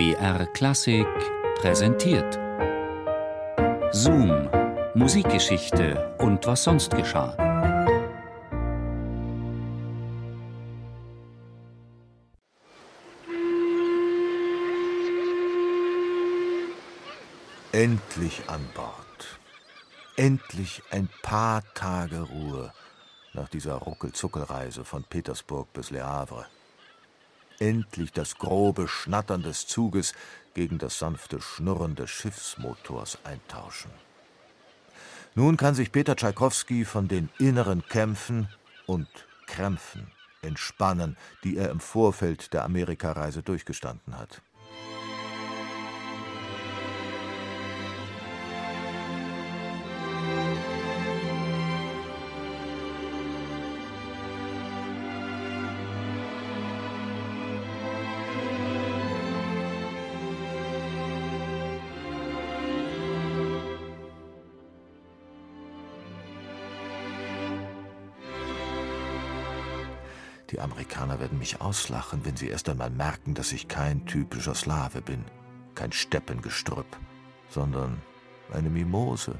BR Klassik präsentiert. Zoom, Musikgeschichte und was sonst geschah. Endlich an Bord. Endlich ein paar Tage Ruhe nach dieser Ruckelzuckelreise von Petersburg bis Le Havre. Endlich das grobe Schnattern des Zuges gegen das sanfte Schnurren des Schiffsmotors eintauschen. Nun kann sich Peter Tschaikowski von den inneren Kämpfen und Krämpfen entspannen, die er im Vorfeld der Amerikareise durchgestanden hat. Die Amerikaner werden mich auslachen, wenn sie erst einmal merken, dass ich kein typischer Slave bin, kein Steppengestrüpp, sondern eine Mimose.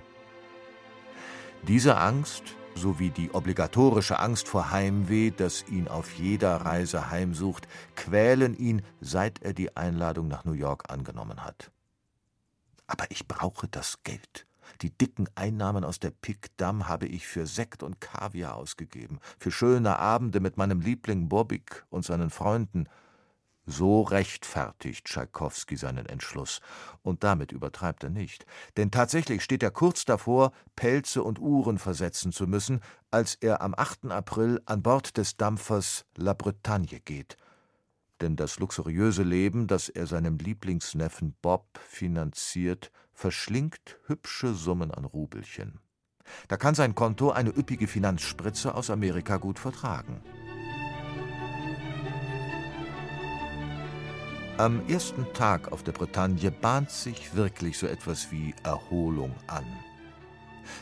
Diese Angst sowie die obligatorische Angst vor Heimweh, das ihn auf jeder Reise heimsucht, quälen ihn, seit er die Einladung nach New York angenommen hat. Aber ich brauche das Geld. Die dicken Einnahmen aus der Pic Dam habe ich für Sekt und Kaviar ausgegeben, für schöne Abende mit meinem Liebling Bobik und seinen Freunden. So rechtfertigt Tschaikowski seinen Entschluss. Und damit übertreibt er nicht. Denn tatsächlich steht er kurz davor, Pelze und Uhren versetzen zu müssen, als er am 8. April an Bord des Dampfers La Bretagne geht. Denn das luxuriöse Leben, das er seinem Lieblingsneffen Bob finanziert, verschlingt hübsche Summen an Rubelchen. Da kann sein Konto eine üppige Finanzspritze aus Amerika gut vertragen. Am ersten Tag auf der Bretagne bahnt sich wirklich so etwas wie Erholung an.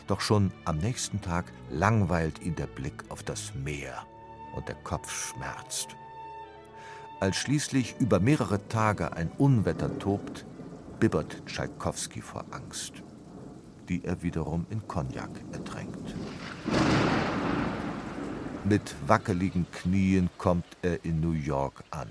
Doch schon am nächsten Tag langweilt ihn der Blick auf das Meer und der Kopf schmerzt. Als schließlich über mehrere Tage ein Unwetter tobt, bibbert Tschaikowski vor Angst, die er wiederum in Cognac ertränkt. Mit wackeligen Knien kommt er in New York an.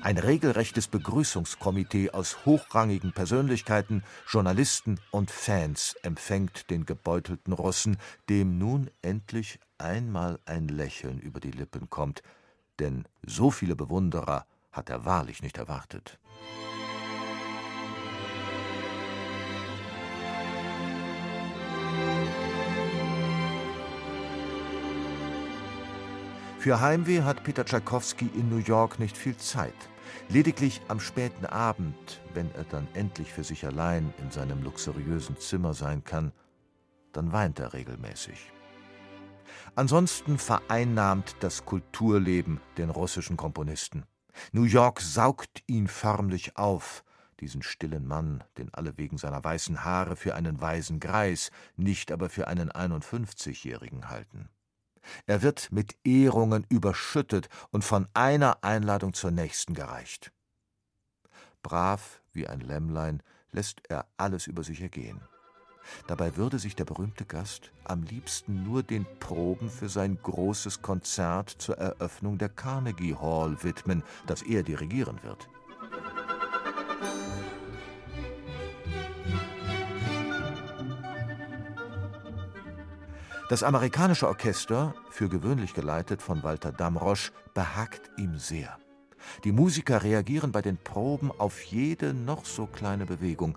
Ein regelrechtes Begrüßungskomitee aus hochrangigen Persönlichkeiten, Journalisten und Fans empfängt den gebeutelten Russen, dem nun endlich einmal ein Lächeln über die Lippen kommt, denn so viele Bewunderer hat er wahrlich nicht erwartet. Für Heimweh hat Peter Tschaikowski in New York nicht viel Zeit. Lediglich am späten Abend, wenn er dann endlich für sich allein in seinem luxuriösen Zimmer sein kann, dann weint er regelmäßig. Ansonsten vereinnahmt das Kulturleben den russischen Komponisten. New York saugt ihn förmlich auf, diesen stillen Mann, den alle wegen seiner weißen Haare für einen weisen Greis, nicht aber für einen 51-Jährigen halten. Er wird mit Ehrungen überschüttet und von einer Einladung zur nächsten gereicht. Brav wie ein Lämmlein lässt er alles über sich ergehen. Dabei würde sich der berühmte Gast am liebsten nur den Proben für sein großes Konzert zur Eröffnung der Carnegie Hall widmen, das er dirigieren wird. Das amerikanische Orchester, für gewöhnlich geleitet von Walter Damrosch, behagt ihm sehr. Die Musiker reagieren bei den Proben auf jede noch so kleine Bewegung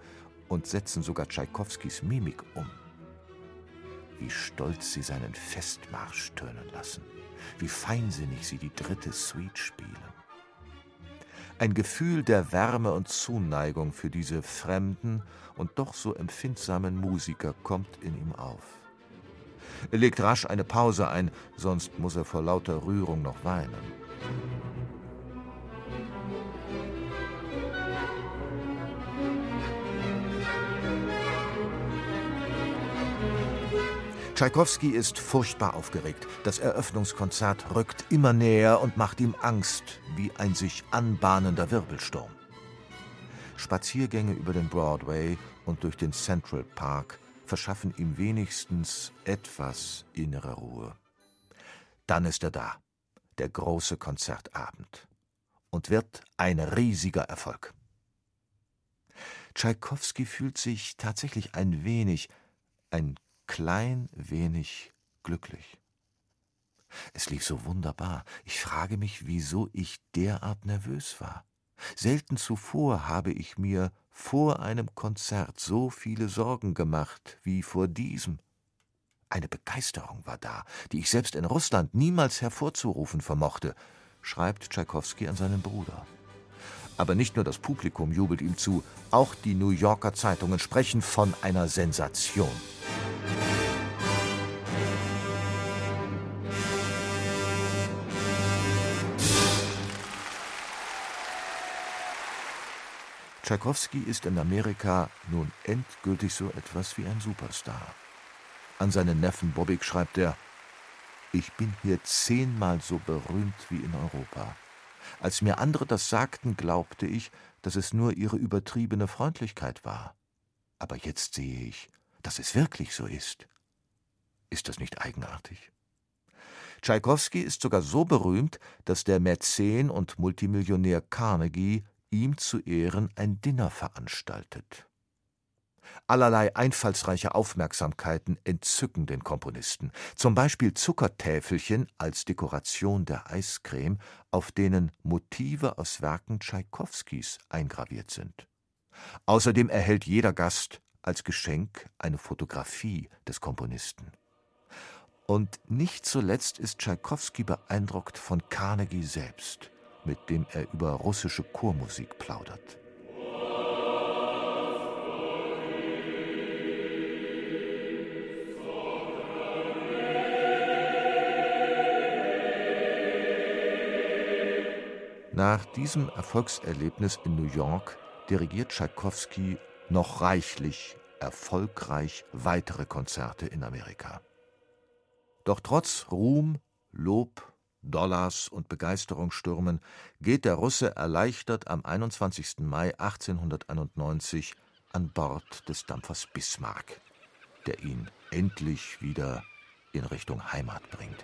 und setzen sogar Tschaikowskis Mimik um. Wie stolz sie seinen Festmarsch tönen lassen, wie feinsinnig sie die dritte Suite spielen. Ein Gefühl der Wärme und Zuneigung für diese fremden und doch so empfindsamen Musiker kommt in ihm auf. Er legt rasch eine Pause ein, sonst muss er vor lauter Rührung noch weinen. Tschaikowski ist furchtbar aufgeregt. Das Eröffnungskonzert rückt immer näher und macht ihm Angst, wie ein sich anbahnender Wirbelsturm. Spaziergänge über den Broadway und durch den Central Park verschaffen ihm wenigstens etwas innere Ruhe. Dann ist er da, der große Konzertabend, und wird ein riesiger Erfolg. Tschaikowski fühlt sich tatsächlich ein wenig, ein klein wenig glücklich. Es lief so wunderbar. Ich frage mich, wieso ich derart nervös war. Selten zuvor habe ich mir vor einem Konzert so viele Sorgen gemacht wie vor diesem. Eine Begeisterung war da, die ich selbst in Russland niemals hervorzurufen vermochte, schreibt Tschaikowski an seinen Bruder. Aber nicht nur das Publikum jubelt ihm zu, auch die New Yorker Zeitungen sprechen von einer Sensation. Tschaikowski ist in Amerika nun endgültig so etwas wie ein Superstar. An seinen Neffen Bobik schreibt er: Ich bin hier zehnmal so berühmt wie in Europa. Als mir andere das sagten, glaubte ich, dass es nur ihre übertriebene Freundlichkeit war. Aber jetzt sehe ich, dass es wirklich so ist. Ist das nicht eigenartig? Tschaikowski ist sogar so berühmt, dass der Mäzen und Multimillionär Carnegie ihm zu Ehren ein Dinner veranstaltet. Allerlei einfallsreiche Aufmerksamkeiten entzücken den Komponisten, zum Beispiel Zuckertäfelchen als Dekoration der Eiscreme, auf denen Motive aus Werken Tschaikowskis eingraviert sind. Außerdem erhält jeder Gast als Geschenk eine Fotografie des Komponisten. Und nicht zuletzt ist Tschaikowski beeindruckt von Carnegie selbst, mit dem er über russische Chormusik plaudert. Nach diesem Erfolgserlebnis in New York dirigiert Tschaikowski noch reichlich erfolgreich weitere Konzerte in Amerika. Doch trotz Ruhm, Lob, Dollars und Begeisterungsstürmen geht der Russe erleichtert am 21. Mai 1891 an Bord des Dampfers Bismarck, der ihn endlich wieder in Richtung Heimat bringt.